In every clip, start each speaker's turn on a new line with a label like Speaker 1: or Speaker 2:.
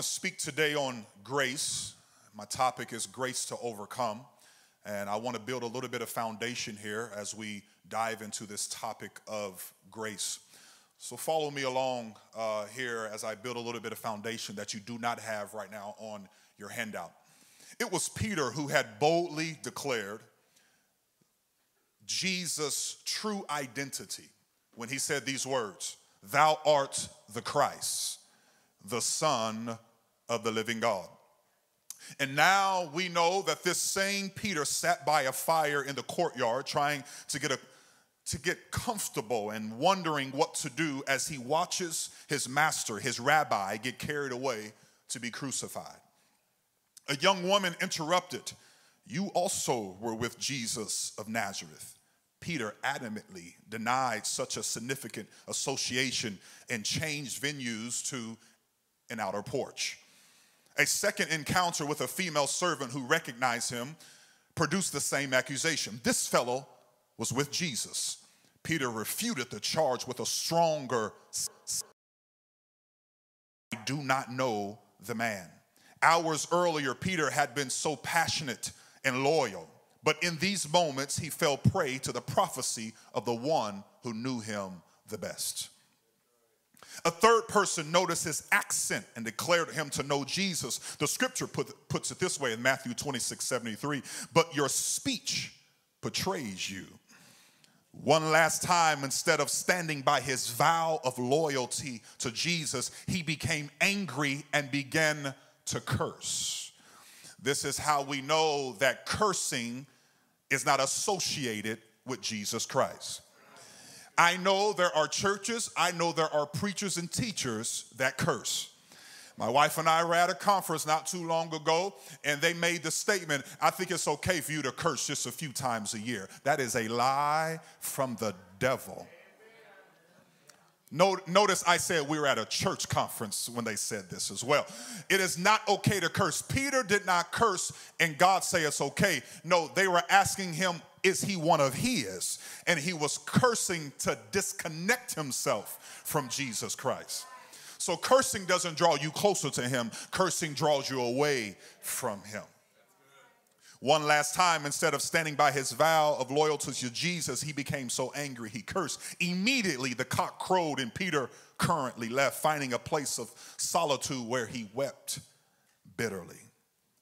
Speaker 1: to speak today on grace. My topic is grace to overcome. And I want to build a little bit of foundation here as we dive into this topic of grace. So, follow me along uh, here as I build a little bit of foundation that you do not have right now on your handout. It was Peter who had boldly declared Jesus' true identity when he said these words Thou art the Christ, the Son of the living God. And now we know that this same Peter sat by a fire in the courtyard trying to get a to get comfortable and wondering what to do as he watches his master, his rabbi, get carried away to be crucified. A young woman interrupted, You also were with Jesus of Nazareth. Peter adamantly denied such a significant association and changed venues to an outer porch. A second encounter with a female servant who recognized him produced the same accusation. This fellow was with Jesus. Peter refuted the charge with a stronger, I do not know the man. Hours earlier, Peter had been so passionate and loyal, but in these moments, he fell prey to the prophecy of the one who knew him the best. A third person noticed his accent and declared him to know Jesus. The scripture put, puts it this way in Matthew 26 73 But your speech betrays you. One last time, instead of standing by his vow of loyalty to Jesus, he became angry and began to curse. This is how we know that cursing is not associated with Jesus Christ. I know there are churches, I know there are preachers and teachers that curse. My wife and I were at a conference not too long ago, and they made the statement I think it's okay for you to curse just a few times a year. That is a lie from the devil. Notice I said we were at a church conference when they said this as well. It is not okay to curse. Peter did not curse and God say it's okay. No, they were asking him, is he one of his? And he was cursing to disconnect himself from Jesus Christ. So cursing doesn't draw you closer to him, cursing draws you away from him. One last time, instead of standing by his vow of loyalty to Jesus, he became so angry he cursed. Immediately, the cock crowed, and Peter currently left, finding a place of solitude where he wept bitterly.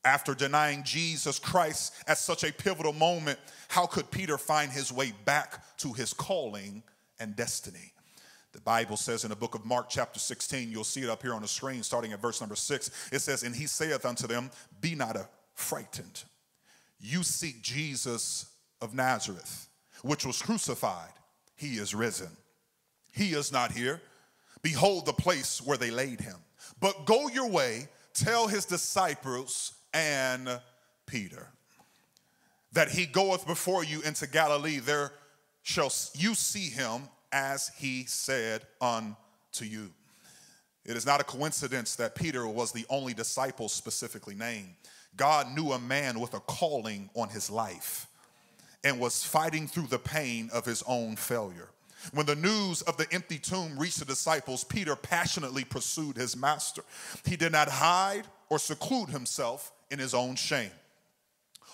Speaker 1: After denying Jesus Christ at such a pivotal moment, how could Peter find his way back to his calling and destiny? The Bible says in the book of Mark, chapter 16, you'll see it up here on the screen, starting at verse number six. It says, And he saith unto them, Be not frightened you seek Jesus of Nazareth, which was crucified. He is risen. He is not here. Behold the place where they laid him. But go your way, tell his disciples and Peter that he goeth before you into Galilee. There shall you see him as he said unto you. It is not a coincidence that Peter was the only disciple specifically named. God knew a man with a calling on his life and was fighting through the pain of his own failure. When the news of the empty tomb reached the disciples, Peter passionately pursued his master. He did not hide or seclude himself in his own shame.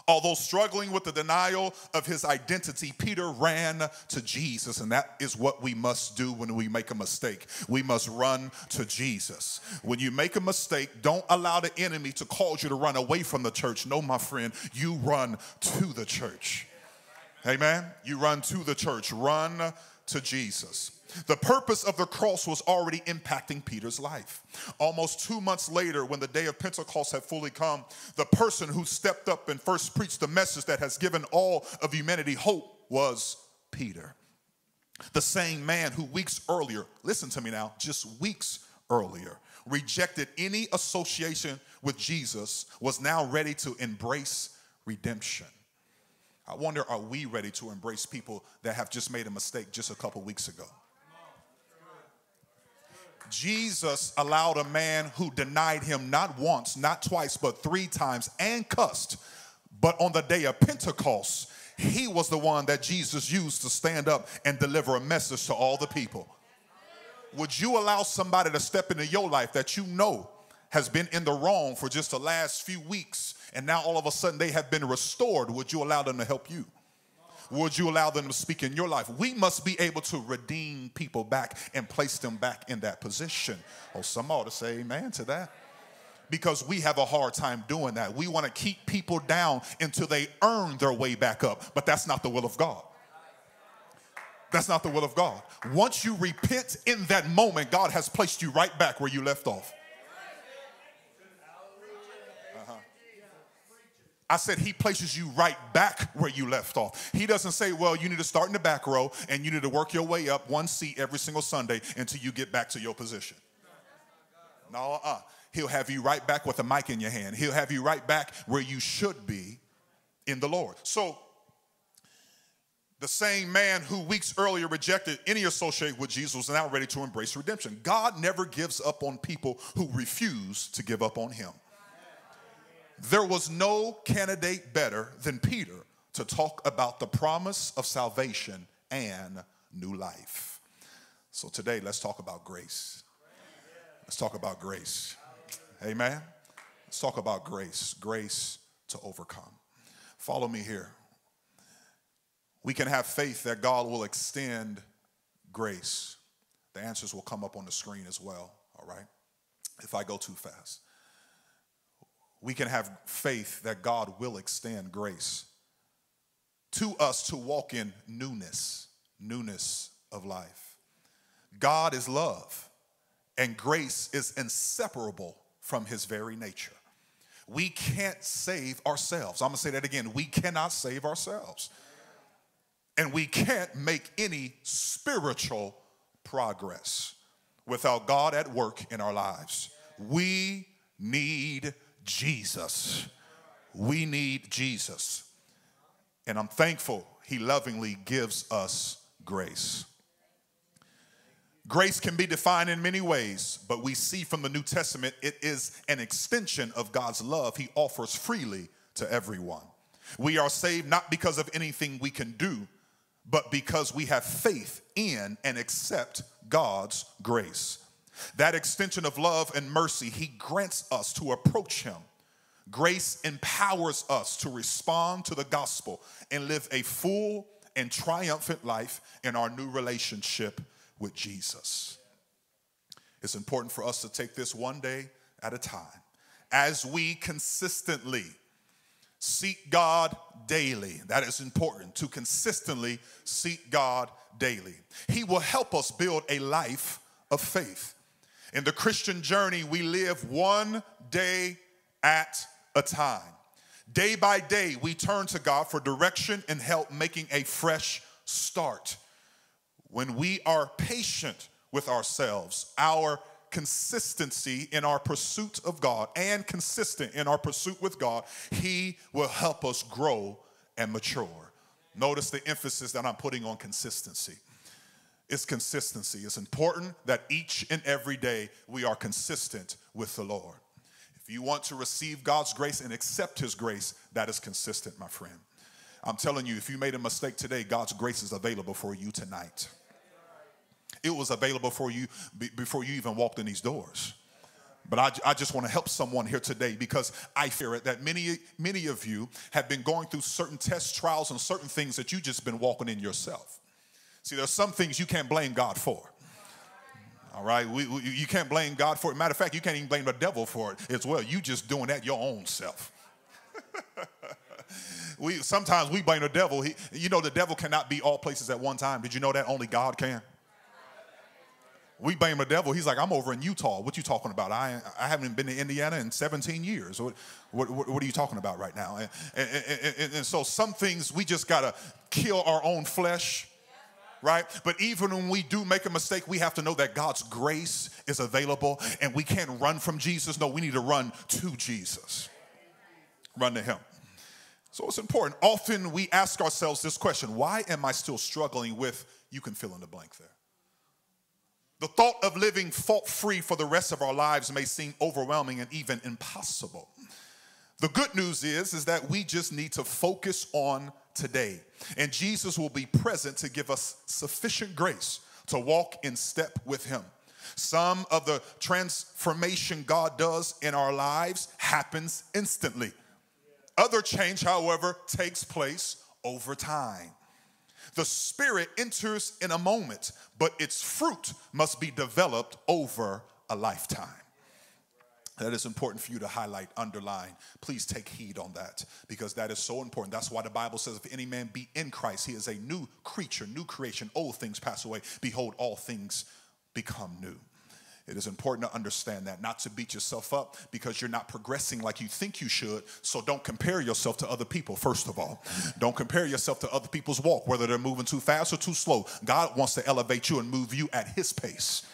Speaker 1: Although struggling with the denial of his identity, Peter ran to Jesus, and that is what we must do when we make a mistake. We must run to Jesus. When you make a mistake, don't allow the enemy to cause you to run away from the church. No, my friend, you run to the church. Amen. You run to the church, run to Jesus. The purpose of the cross was already impacting Peter's life. Almost two months later, when the day of Pentecost had fully come, the person who stepped up and first preached the message that has given all of humanity hope was Peter. The same man who weeks earlier, listen to me now, just weeks earlier, rejected any association with Jesus, was now ready to embrace redemption. I wonder, are we ready to embrace people that have just made a mistake just a couple weeks ago? Jesus allowed a man who denied him not once, not twice, but three times and cussed. But on the day of Pentecost, he was the one that Jesus used to stand up and deliver a message to all the people. Would you allow somebody to step into your life that you know has been in the wrong for just the last few weeks, and now all of a sudden they have been restored, would you allow them to help you? Would you allow them to speak in your life? We must be able to redeem people back and place them back in that position. Oh, some ought to say amen to that. Because we have a hard time doing that. We want to keep people down until they earn their way back up, but that's not the will of God. That's not the will of God. Once you repent in that moment, God has placed you right back where you left off. I said he places you right back where you left off. He doesn't say, well, you need to start in the back row and you need to work your way up one seat every single Sunday until you get back to your position. No, uh, he'll have you right back with a mic in your hand. He'll have you right back where you should be in the Lord. So, the same man who weeks earlier rejected any associate with Jesus was now ready to embrace redemption. God never gives up on people who refuse to give up on him. There was no candidate better than Peter to talk about the promise of salvation and new life. So today, let's talk about grace. Let's talk about grace. Amen. Let's talk about grace. Grace to overcome. Follow me here. We can have faith that God will extend grace. The answers will come up on the screen as well, all right? If I go too fast we can have faith that God will extend grace to us to walk in newness, newness of life. God is love, and grace is inseparable from his very nature. We can't save ourselves. I'm gonna say that again. We cannot save ourselves. And we can't make any spiritual progress without God at work in our lives. We need Jesus. We need Jesus. And I'm thankful he lovingly gives us grace. Grace can be defined in many ways, but we see from the New Testament it is an extension of God's love he offers freely to everyone. We are saved not because of anything we can do, but because we have faith in and accept God's grace. That extension of love and mercy, He grants us to approach Him. Grace empowers us to respond to the gospel and live a full and triumphant life in our new relationship with Jesus. It's important for us to take this one day at a time as we consistently seek God daily. That is important to consistently seek God daily. He will help us build a life of faith. In the Christian journey, we live one day at a time. Day by day, we turn to God for direction and help making a fresh start. When we are patient with ourselves, our consistency in our pursuit of God and consistent in our pursuit with God, He will help us grow and mature. Notice the emphasis that I'm putting on consistency is consistency. It's important that each and every day we are consistent with the Lord. If you want to receive God's grace and accept His grace, that is consistent, my friend. I'm telling you, if you made a mistake today, God's grace is available for you tonight. It was available for you before you even walked in these doors. But I, I just want to help someone here today because I fear it that many, many of you have been going through certain tests, trials, and certain things that you just been walking in yourself. See, there's some things you can't blame God for. All right, we, we, you can't blame God for it. Matter of fact, you can't even blame the devil for it as well. You just doing that your own self. we sometimes we blame the devil. He, you know, the devil cannot be all places at one time. Did you know that only God can? We blame the devil. He's like, I'm over in Utah. What you talking about? I, I haven't been to Indiana in 17 years. What, what, what are you talking about right now? And, and, and, and so some things we just got to kill our own flesh right? But even when we do make a mistake, we have to know that God's grace is available and we can't run from Jesus. No, we need to run to Jesus, run to Him. So it's important. Often we ask ourselves this question why am I still struggling with, you can fill in the blank there? The thought of living fault free for the rest of our lives may seem overwhelming and even impossible. The good news is, is that we just need to focus on today. And Jesus will be present to give us sufficient grace to walk in step with him. Some of the transformation God does in our lives happens instantly. Other change, however, takes place over time. The Spirit enters in a moment, but its fruit must be developed over a lifetime. That is important for you to highlight, underline. Please take heed on that because that is so important. That's why the Bible says, if any man be in Christ, he is a new creature, new creation. Old things pass away. Behold, all things become new. It is important to understand that, not to beat yourself up because you're not progressing like you think you should. So don't compare yourself to other people, first of all. Don't compare yourself to other people's walk, whether they're moving too fast or too slow. God wants to elevate you and move you at His pace.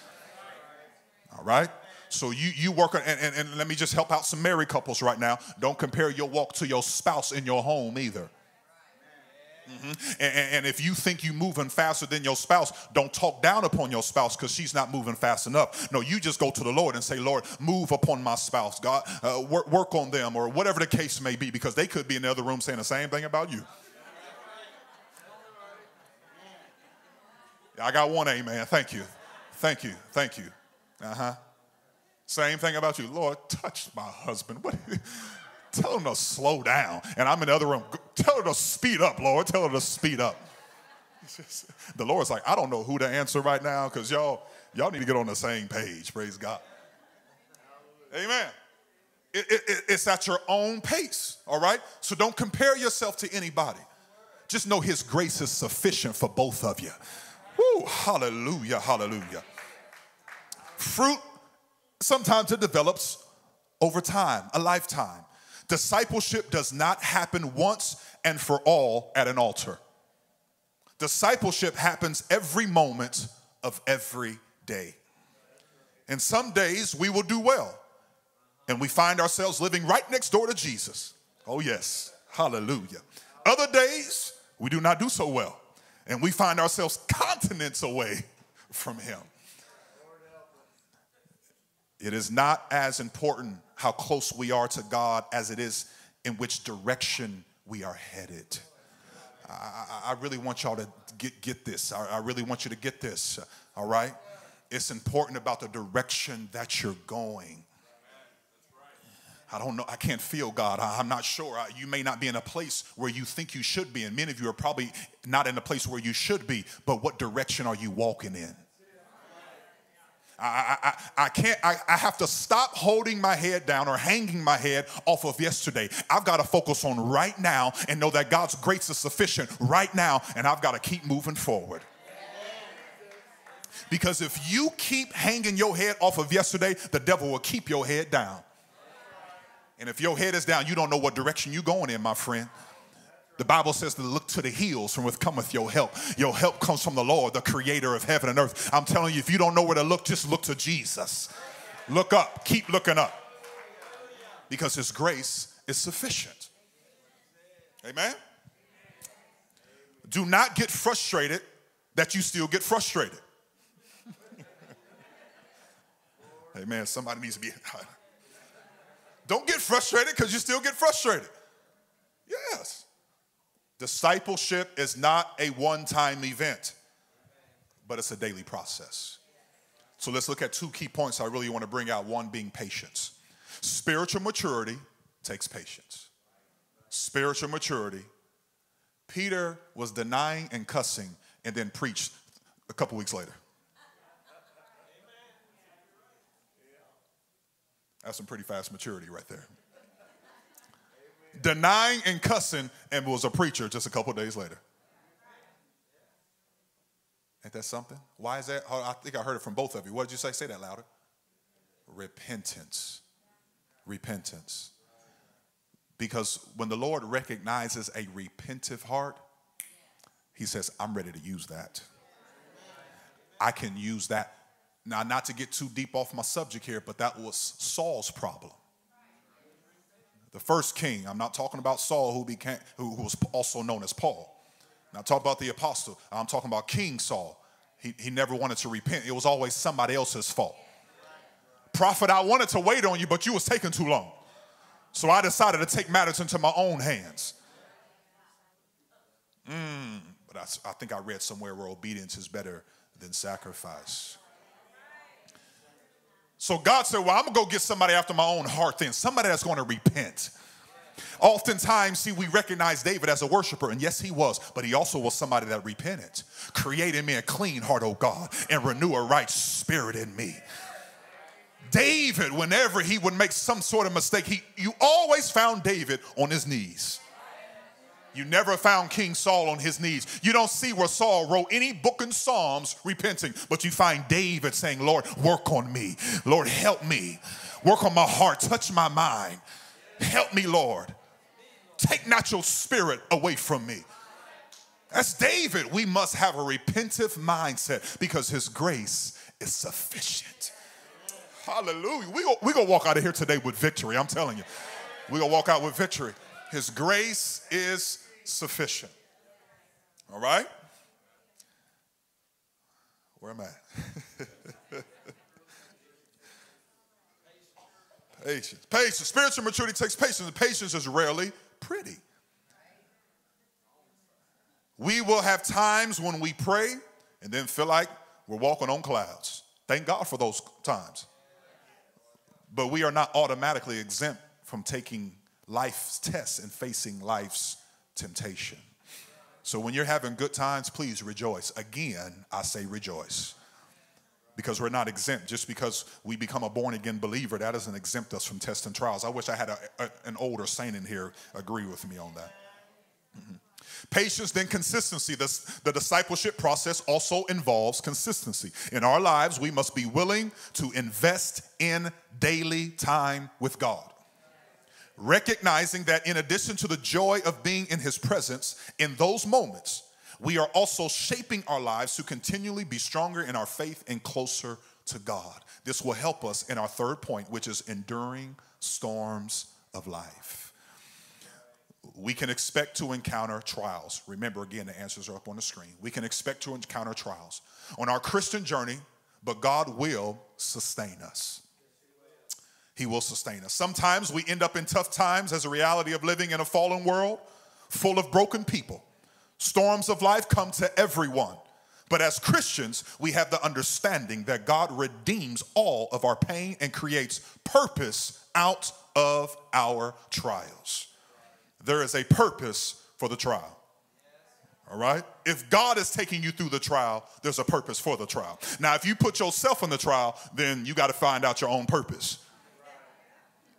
Speaker 1: All right? So you you work on, and, and, and let me just help out some married couples right now. Don't compare your walk to your spouse in your home either. Mm-hmm. And, and, if you think you're moving faster than your spouse, don't talk down upon your spouse because she's not moving fast enough. No, you just go to the Lord and say, Lord, move upon my spouse. God, uh, work, work on them or whatever the case may be because they could be in the other room saying the same thing about you. I got one amen. Thank you. Thank you. Thank you. Uh huh. Same thing about you. Lord, touch my husband. What? Tell him to slow down. And I'm in the other room. Tell her to speed up, Lord. Tell her to speed up. the Lord's like, I don't know who to answer right now because y'all, y'all need to get on the same page. Praise God. Amen. It, it, it's at your own pace, all right? So don't compare yourself to anybody. Just know His grace is sufficient for both of you. Woo, hallelujah, hallelujah. Fruit, sometimes it develops over time, a lifetime. Discipleship does not happen once and for all at an altar. Discipleship happens every moment of every day. And some days we will do well, and we find ourselves living right next door to Jesus. Oh, yes, hallelujah. Other days we do not do so well, and we find ourselves continents away from Him. It is not as important how close we are to God as it is in which direction we are headed. I, I really want y'all to get, get this. I, I really want you to get this, all right? It's important about the direction that you're going. I don't know. I can't feel God. I, am not sure. I, you may not be in a place where you think you should be, and many of you are probably not in a place where you should be, but what direction are you walking in? I, I, I can't, I, I have to stop holding my head down or hanging my head off of yesterday. I've got to focus on right now and know that God's grace is sufficient right now, and I've got to keep moving forward. Because if you keep hanging your head off of yesterday, the devil will keep your head down. And if your head is down, you don't know what direction you're going in, my friend. The Bible says to look to the hills from which cometh your help. Your help comes from the Lord, the creator of heaven and earth. I'm telling you, if you don't know where to look, just look to Jesus. Look up, keep looking up. Because his grace is sufficient. Amen? Do not get frustrated that you still get frustrated. Amen. Somebody needs to be. Don't get frustrated because you still get frustrated. Yes. Discipleship is not a one time event, but it's a daily process. So let's look at two key points I really want to bring out one being patience. Spiritual maturity takes patience. Spiritual maturity. Peter was denying and cussing and then preached a couple weeks later. That's some pretty fast maturity right there denying and cussing, and was a preacher just a couple days later. Ain't that something? Why is that? I think I heard it from both of you. What did you say? Say that louder. Repentance. Repentance. Because when the Lord recognizes a repentive heart, He says, I'm ready to use that. I can use that. Now, not to get too deep off my subject here, but that was Saul's problem the first king. I'm not talking about Saul, who became, who, who was also known as Paul. I'm not talking about the apostle. I'm talking about King Saul. He, he never wanted to repent. It was always somebody else's fault. Prophet, I wanted to wait on you, but you was taking too long. So I decided to take matters into my own hands. Mm, but I, I think I read somewhere where obedience is better than sacrifice. So God said, Well, I'm gonna go get somebody after my own heart then, somebody that's gonna repent. Oftentimes, see, we recognize David as a worshiper, and yes, he was, but he also was somebody that repented. Create in me a clean heart, oh God, and renew a right spirit in me. David, whenever he would make some sort of mistake, he, you always found David on his knees. You never found King Saul on his knees. You don't see where Saul wrote any book in Psalms repenting, but you find David saying, Lord, work on me. Lord, help me. Work on my heart. Touch my mind. Help me, Lord. Take not your spirit away from me. That's David. We must have a repentive mindset because his grace is sufficient. Hallelujah. We're we going to walk out of here today with victory. I'm telling you. We're going to walk out with victory. His grace is sufficient. All right? Where am I? patience. Patience. Spiritual maturity takes patience, and patience is rarely pretty. We will have times when we pray and then feel like we're walking on clouds. Thank God for those times. But we are not automatically exempt from taking life's tests and facing life's temptation. So when you're having good times, please rejoice. Again, I say rejoice. Because we're not exempt. Just because we become a born again believer, that doesn't exempt us from tests and trials. I wish I had a, a, an older saint in here agree with me on that. Mm-hmm. Patience, then consistency. The, the discipleship process also involves consistency. In our lives, we must be willing to invest in daily time with God recognizing that in addition to the joy of being in his presence in those moments, we are also shaping our lives to continually be stronger in our faith and closer to God. This will help us in our third point, which is enduring storms of life. We can expect to encounter trials. Remember, again, the answers are up on the screen. We can expect to encounter trials on our Christian journey, but God will sustain us. He will sustain us. Sometimes we end up in tough times as a reality of living in a fallen world full of broken people. Storms of life come to everyone. But as Christians, we have the understanding that God redeems all of our pain and creates purpose out of our trials. There is a purpose for the trial. All right? If God is taking you through the trial, there's a purpose for the trial. Now, if you put yourself in the trial, then you got to find out your own purpose.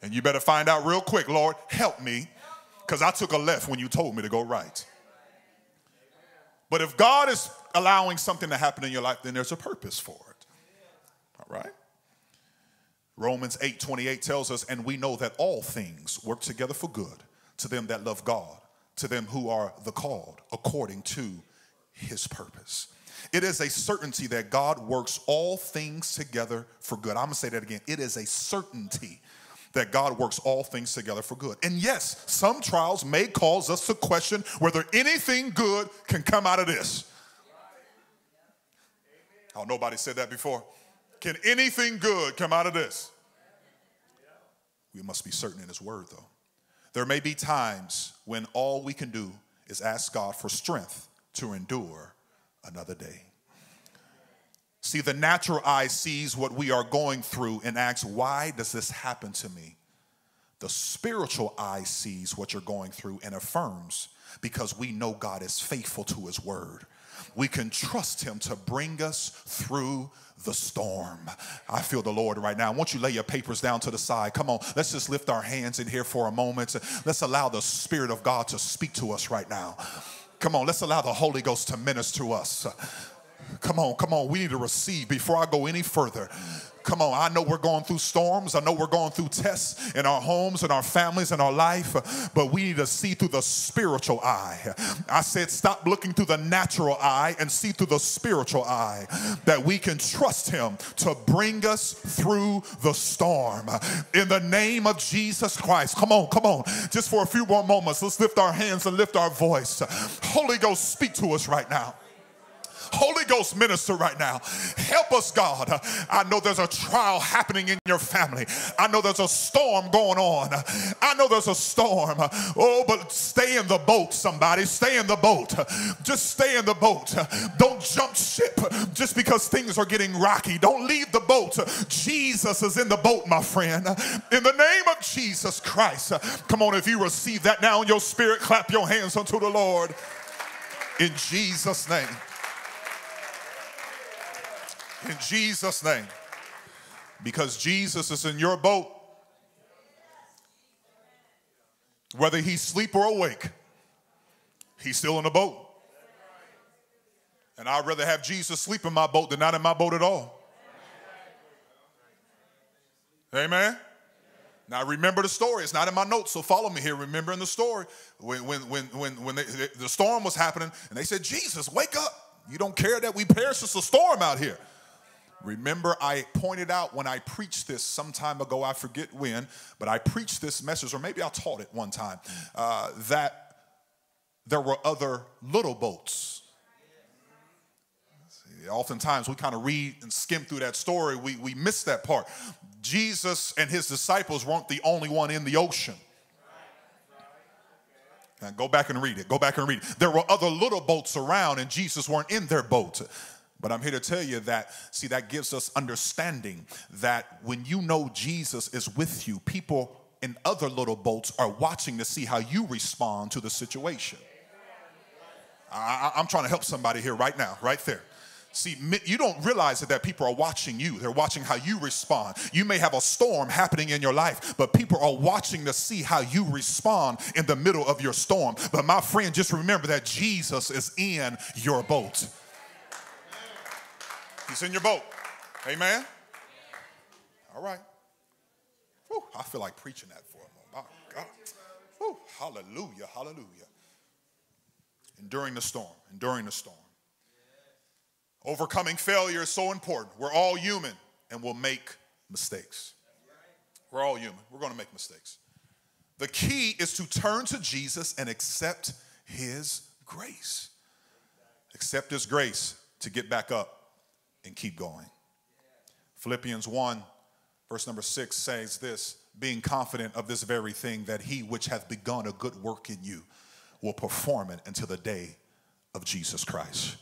Speaker 1: And you better find out real quick, Lord, help me, because I took a left when you told me to go right. But if God is allowing something to happen in your life, then there's a purpose for it. All right? Romans 8 28 tells us, and we know that all things work together for good to them that love God, to them who are the called according to his purpose. It is a certainty that God works all things together for good. I'm gonna say that again. It is a certainty that God works all things together for good. And yes, some trials may cause us to question whether anything good can come out of this. Oh, nobody said that before. Can anything good come out of this? We must be certain in His word, though. There may be times when all we can do is ask God for strength to endure another day. See, the natural eye sees what we are going through and asks, Why does this happen to me? The spiritual eye sees what you're going through and affirms because we know God is faithful to his word. We can trust him to bring us through the storm. I feel the Lord right now. I want you to lay your papers down to the side. Come on, let's just lift our hands in here for a moment. Let's allow the Spirit of God to speak to us right now. Come on, let's allow the Holy Ghost to minister to us. Come on, come on. We need to receive before I go any further. Come on, I know we're going through storms. I know we're going through tests in our homes and our families and our life, but we need to see through the spiritual eye. I said, stop looking through the natural eye and see through the spiritual eye that we can trust Him to bring us through the storm. In the name of Jesus Christ. Come on, come on. Just for a few more moments, let's lift our hands and lift our voice. Holy Ghost, speak to us right now. Holy Ghost minister right now. Help us, God. I know there's a trial happening in your family. I know there's a storm going on. I know there's a storm. Oh, but stay in the boat, somebody. Stay in the boat. Just stay in the boat. Don't jump ship just because things are getting rocky. Don't leave the boat. Jesus is in the boat, my friend. In the name of Jesus Christ. Come on, if you receive that now in your spirit, clap your hands unto the Lord. In Jesus' name. In Jesus' name. Because Jesus is in your boat. Whether he's asleep or awake, he's still in the boat. And I'd rather have Jesus sleep in my boat than not in my boat at all. Amen. Now remember the story. It's not in my notes, so follow me here. Remember in the story when when when when when they, the storm was happening, and they said, "Jesus, wake up! You don't care that we perish. It's a storm out here." Remember, I pointed out when I preached this some time ago, I forget when, but I preached this message, or maybe I taught it one time, uh, that there were other little boats. See, oftentimes we kind of read and skim through that story, we, we miss that part. Jesus and his disciples weren't the only one in the ocean. Now go back and read it. Go back and read it. There were other little boats around, and Jesus weren't in their boat. But I'm here to tell you that, see, that gives us understanding that when you know Jesus is with you, people in other little boats are watching to see how you respond to the situation. I, am trying to help somebody here right now, right there. See, you don't realize that, that people are watching you. They're watching how you respond. You may have a storm happening in your life, but people are watching to see how you respond in the middle of your storm. But my friend, just remember that Jesus is in your boat. He's in your boat. Amen? All right. Whew, I feel like preaching that for a moment. My God. Whew, hallelujah, hallelujah. Enduring the storm, enduring the storm. Overcoming failure is so important. We're all human and we'll make mistakes. We're all human. We're going to make mistakes. The key is to turn to Jesus and accept his grace. Accept his grace to get back up and keep going. Philippians 1, verse number 6 says this being confident of this very thing, that he which hath begun a good work in you will perform it until the day of Jesus Christ.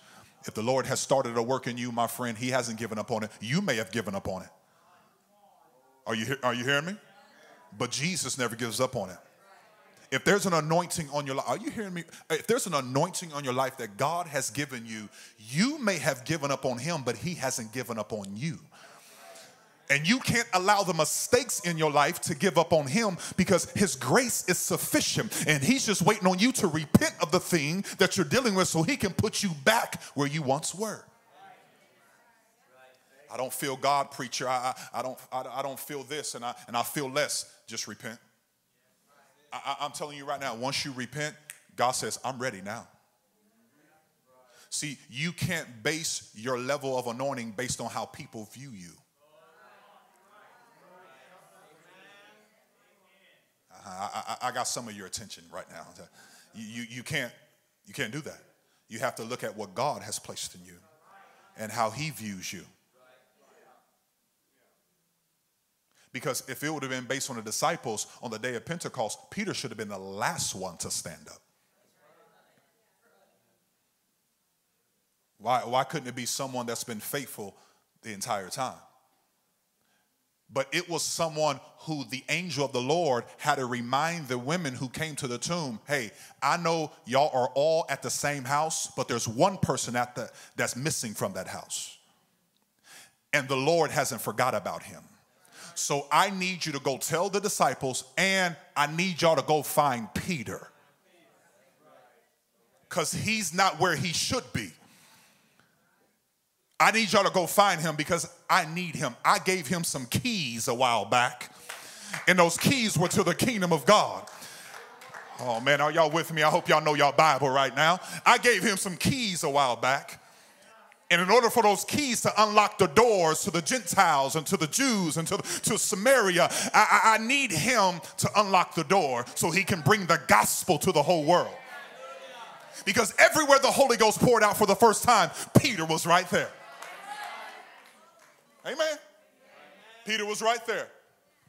Speaker 1: If the Lord has started a work in you, my friend, He hasn't given up on it. You may have given up on it. Are you, are you hearing me? But Jesus never gives up on it. If there's an anointing on your life, are you hearing me? If there's an anointing on your life that God has given you, you may have given up on Him, but He hasn't given up on you. And you can't allow the mistakes in your life to give up on him because his grace is sufficient. And he's just waiting on you to repent of the thing that you're dealing with so he can put you back where you once were. I don't feel God, preacher. I, I, I don't, I, I, don't feel this and I, and I feel less. Just repent. I, I'm telling you right now, once you repent, God says, I'm ready now. See, you can't base your level of anointing based on how people view you. Uh-huh. I, I, I got some of your attention right now. You, you, you, can't, you can't do that. You have to look at what God has placed in you and how He views you. Because if it would have been based on the disciples on the day of Pentecost, Peter should have been the last one to stand up. Why, why couldn't it be someone that's been faithful the entire time? but it was someone who the angel of the Lord had to remind the women who came to the tomb, hey, I know y'all are all at the same house, but there's one person at the that's missing from that house. And the Lord hasn't forgot about him. So I need you to go tell the disciples, and I need y'all to go find Peter. Because he's not where he should be. I need y'all to go find him because I need him. I gave him some keys a while back, and those keys were to the kingdom of God. Oh man, are y'all with me? I hope y'all know y'all Bible right now. I gave him some keys a while back. And in order for those keys to unlock the doors to the Gentiles and to the Jews and to, to Samaria, I, I need him to unlock the door so he can bring the gospel to the whole world. Because everywhere the Holy Ghost poured out for the first time, Peter was right there. Amen. Peter was right there.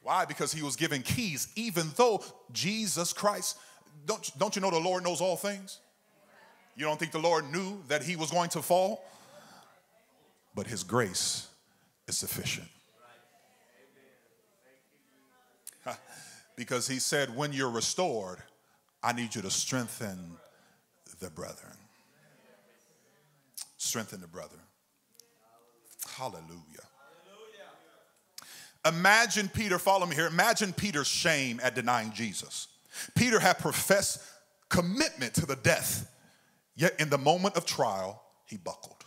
Speaker 1: Why? Because he was given keys, even though Jesus Christ, don't, don't you know the Lord knows all things? You don't think the Lord knew that he was going to fall? But his grace is sufficient. Because he said, when you're restored, I need you to strengthen the brethren. Strengthen the brethren. Hallelujah. Imagine Peter, follow me here. Imagine Peter's shame at denying Jesus. Peter had professed commitment to the death, yet in the moment of trial, he buckled.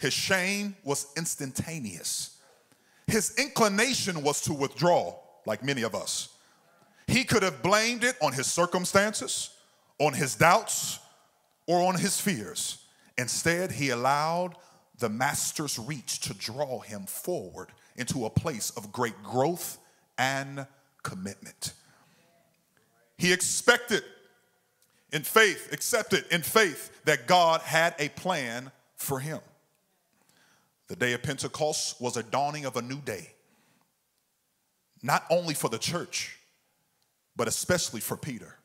Speaker 1: His shame was instantaneous. His inclination was to withdraw, like many of us. He could have blamed it on his circumstances, on his doubts, or on his fears. Instead, he allowed the master's reach to draw him forward into a place of great growth and commitment. He expected in faith, accepted in faith that God had a plan for him. The day of Pentecost was a dawning of a new day, not only for the church, but especially for Peter.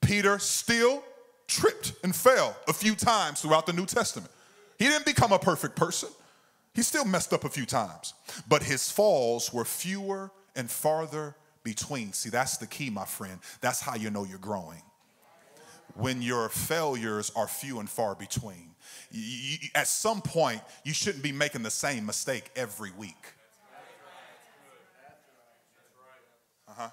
Speaker 1: Peter still tripped and fell a few times throughout the New Testament. He didn't become a perfect person. He still messed up a few times, but his falls were fewer and farther between. See, that's the key, my friend. That's how you know you're growing. When your failures are few and far between. You, you, at some point, you shouldn't be making the same mistake every week. Uh-huh.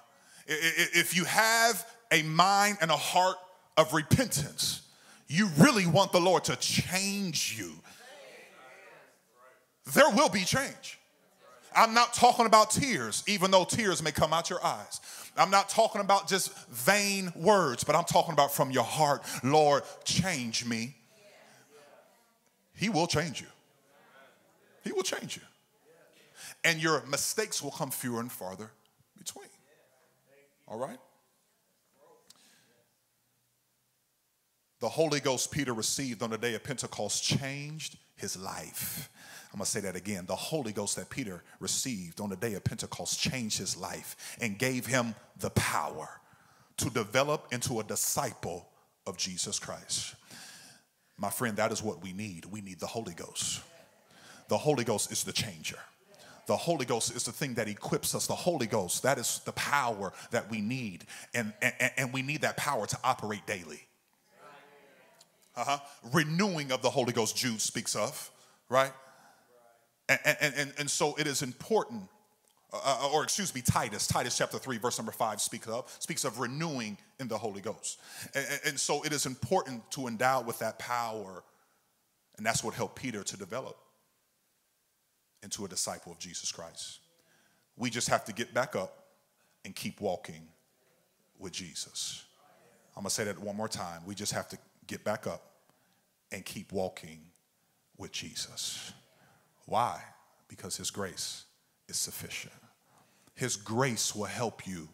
Speaker 1: If you have a mind and a heart of repentance, you really want the Lord to change you there will be change. I'm not talking about tears, even though tears may come out your eyes. I'm not talking about just vain words, but I'm talking about from your heart, Lord, change me. He will change you. He will change you. And your mistakes will come fewer and farther between. All right? The Holy Ghost Peter received on the day of Pentecost changed his life. I'm gonna say that again. The Holy Ghost that Peter received on the day of Pentecost changed his life and gave him the power to develop into a disciple of Jesus Christ. My friend, that is what we need. We need the Holy Ghost. The Holy Ghost is the changer. The Holy Ghost is the thing that equips us. The Holy Ghost, that is the power that we need. And, and, and we need that power to operate daily. Uh-huh. Renewing of the Holy Ghost, Jude speaks of, right? And, and, and, so it is important, uh, uh, or excuse me, Titus, Titus chapter 3, verse number 5 speaks of, speaks of renewing in the Holy Ghost. And, and so it is important to endow with that power, and that's what helped Peter to develop into a disciple of Jesus Christ. We just have to get back up and keep walking with Jesus. I'm gonna say that one more time. We just have to get back up and keep walking with Jesus. Why? Because His grace is sufficient. His grace will help you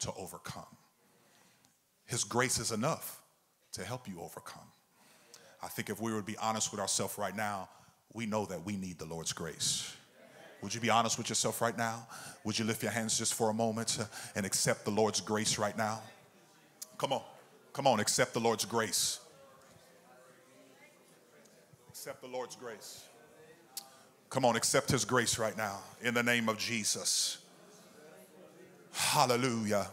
Speaker 1: to overcome. His grace is enough to help you overcome. I think if we would be honest with ourselves right now, we know that we need the Lord's grace. Would you be honest with yourself right now? Would you lift your hands just for a moment and accept the Lord's grace right now? Come on. Come on, accept the Lord's grace. Accept the Lord's grace. Come on, accept his grace right now in the name of Jesus. Hallelujah.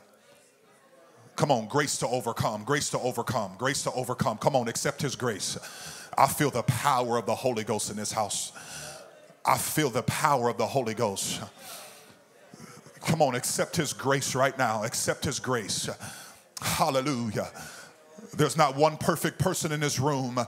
Speaker 1: Come on, grace to overcome, grace to overcome, grace to overcome. Come on, accept his grace. I feel the power of the Holy Ghost in this house. I feel the power of the Holy Ghost. Come on, accept his grace right now. Accept his grace. Hallelujah. There's not one perfect person in this room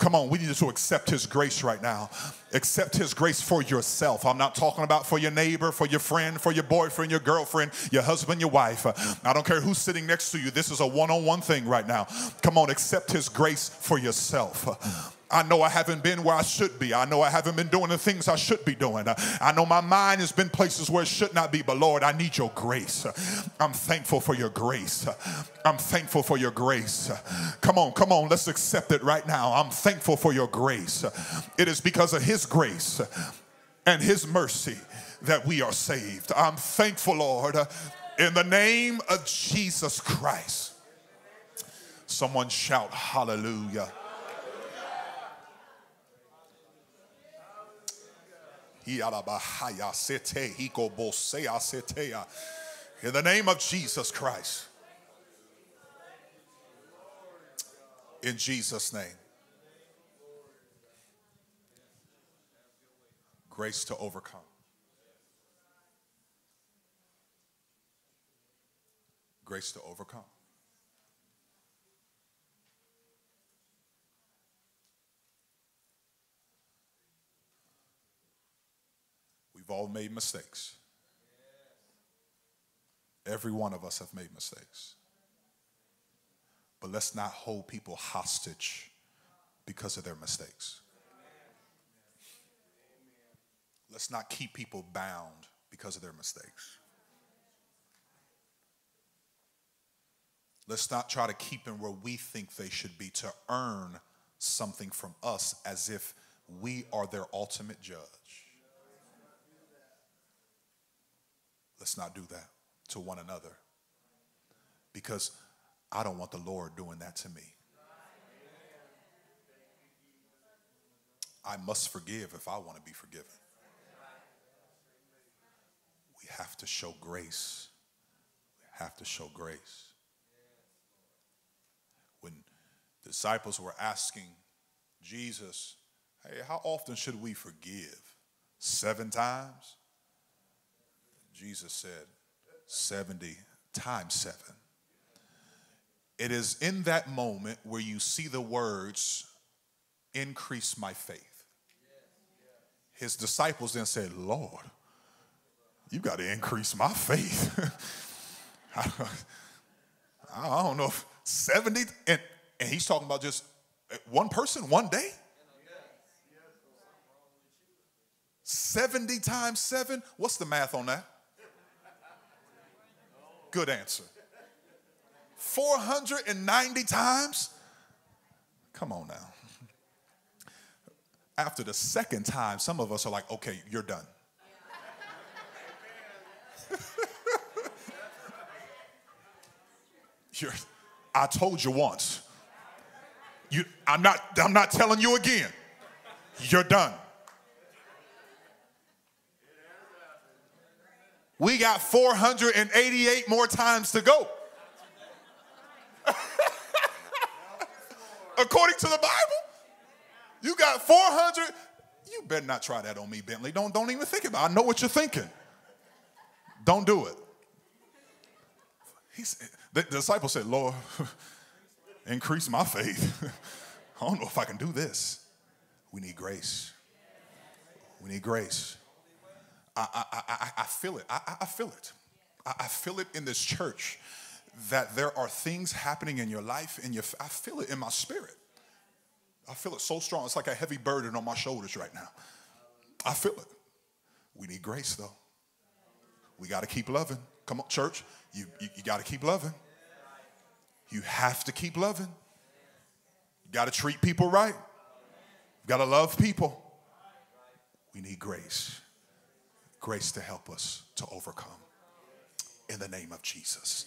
Speaker 1: Come on, we need to accept His grace right now. Accept His grace for yourself. I'm not talking about for your neighbor, for your friend, for your boyfriend, your girlfriend, your husband, your wife. I don't care who's sitting next to you. This is a one on one thing right now. Come on, accept His grace for yourself. I know I haven't been where I should be. I know I haven't been doing the things I should be doing. I know my mind has been places where it should not be, but Lord, I need your grace. I'm thankful for your grace. I'm thankful for your grace. Come on, come on, let's accept it right now. I'm thankful for your grace. It is because of His grace and His mercy that we are saved. I'm thankful, Lord, in the name of Jesus Christ. Someone shout, Hallelujah. Uh, in the name of Jesus Christ. In Jesus' name. Grace to overcome. Grace to overcome. We've all made mistakes. Every one of us have made mistakes. But let's not hold people hostage because of their mistakes. Let's not keep people bound because of their mistakes. Let's not try to keep them where we think they should be to earn something from us as if we are their ultimate judge. Let's not do that to one another because I don't want the Lord doing that to me. I must forgive if I want to be forgiven. We have to show grace. We have to show grace. When disciples were asking Jesus, hey, how often should we forgive? Seven times? Jesus said 70 times seven. It is in that moment where you see the words, increase my faith. His disciples then said, Lord, you've got to increase my faith. I don't know if 70, and, and he's talking about just one person, one day. 70 times seven, what's the math on that? Good answer. 490 times? Come on now. After the second time, some of us are like, okay, you're done. you're, I told you once. You, I'm, not, I'm not telling you again. You're done. We got 488 more times to go. According to the Bible, you got 400. You better not try that on me, Bentley. Don't, don't even think about it. I know what you're thinking. Don't do it. He's, the, the disciple said, Lord, increase my faith. I don't know if I can do this. We need grace. We need grace. I, I, I, feel it. I, I feel it. I feel it in this church that there are things happening in your life, and your, I feel it in my spirit. I feel it so strong. It's like a heavy burden on my shoulders right now. I feel it. We need grace, though. We got to keep loving. Come on, church. You, you, you got to keep loving. You have to keep loving. You got to treat people right. You got to love people. We need grace grace to help us to overcome. In the name of Jesus.